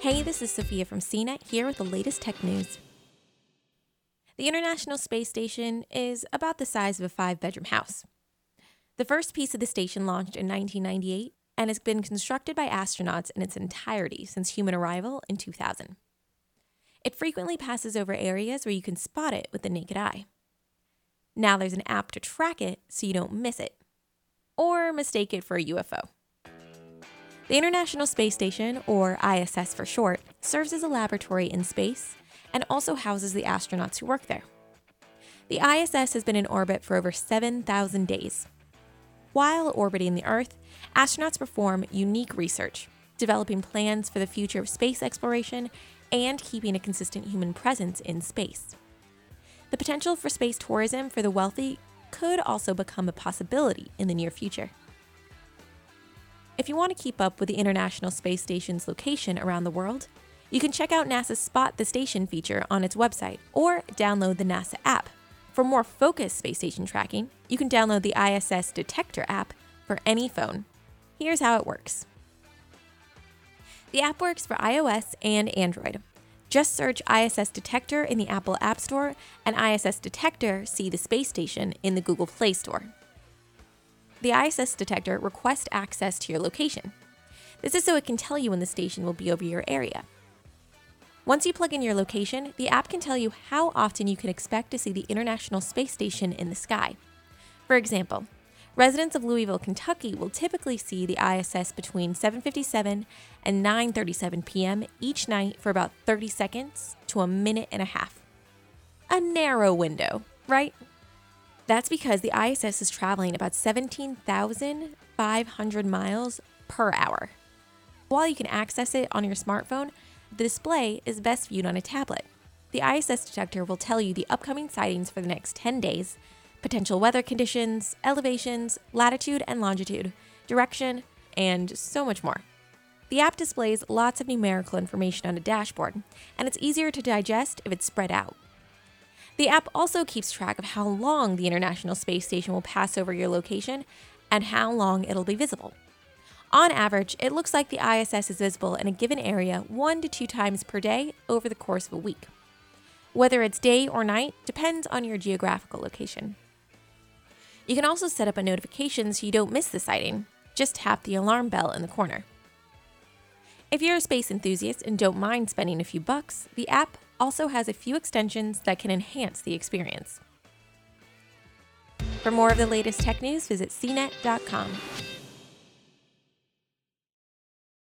Hey, this is Sophia from CNET here with the latest tech news. The International Space Station is about the size of a five bedroom house. The first piece of the station launched in 1998 and has been constructed by astronauts in its entirety since human arrival in 2000. It frequently passes over areas where you can spot it with the naked eye. Now there's an app to track it so you don't miss it or mistake it for a UFO. The International Space Station, or ISS for short, serves as a laboratory in space and also houses the astronauts who work there. The ISS has been in orbit for over 7,000 days. While orbiting the Earth, astronauts perform unique research, developing plans for the future of space exploration and keeping a consistent human presence in space. The potential for space tourism for the wealthy could also become a possibility in the near future. If you want to keep up with the International Space Station's location around the world, you can check out NASA's Spot the Station feature on its website or download the NASA app. For more focused space station tracking, you can download the ISS Detector app for any phone. Here's how it works the app works for iOS and Android. Just search ISS Detector in the Apple App Store and ISS Detector See the Space Station in the Google Play Store. The ISS detector requests access to your location. This is so it can tell you when the station will be over your area. Once you plug in your location, the app can tell you how often you can expect to see the International Space Station in the sky. For example, residents of Louisville, Kentucky will typically see the ISS between 7:57 and 9:37 p.m. each night for about 30 seconds to a minute and a half. A narrow window, right? That's because the ISS is traveling about 17,500 miles per hour. While you can access it on your smartphone, the display is best viewed on a tablet. The ISS detector will tell you the upcoming sightings for the next 10 days, potential weather conditions, elevations, latitude and longitude, direction, and so much more. The app displays lots of numerical information on a dashboard, and it's easier to digest if it's spread out. The app also keeps track of how long the International Space Station will pass over your location and how long it'll be visible. On average, it looks like the ISS is visible in a given area one to two times per day over the course of a week. Whether it's day or night depends on your geographical location. You can also set up a notification so you don't miss the sighting. Just tap the alarm bell in the corner. If you're a space enthusiast and don't mind spending a few bucks, the app also has a few extensions that can enhance the experience. For more of the latest tech news, visit cnet.com.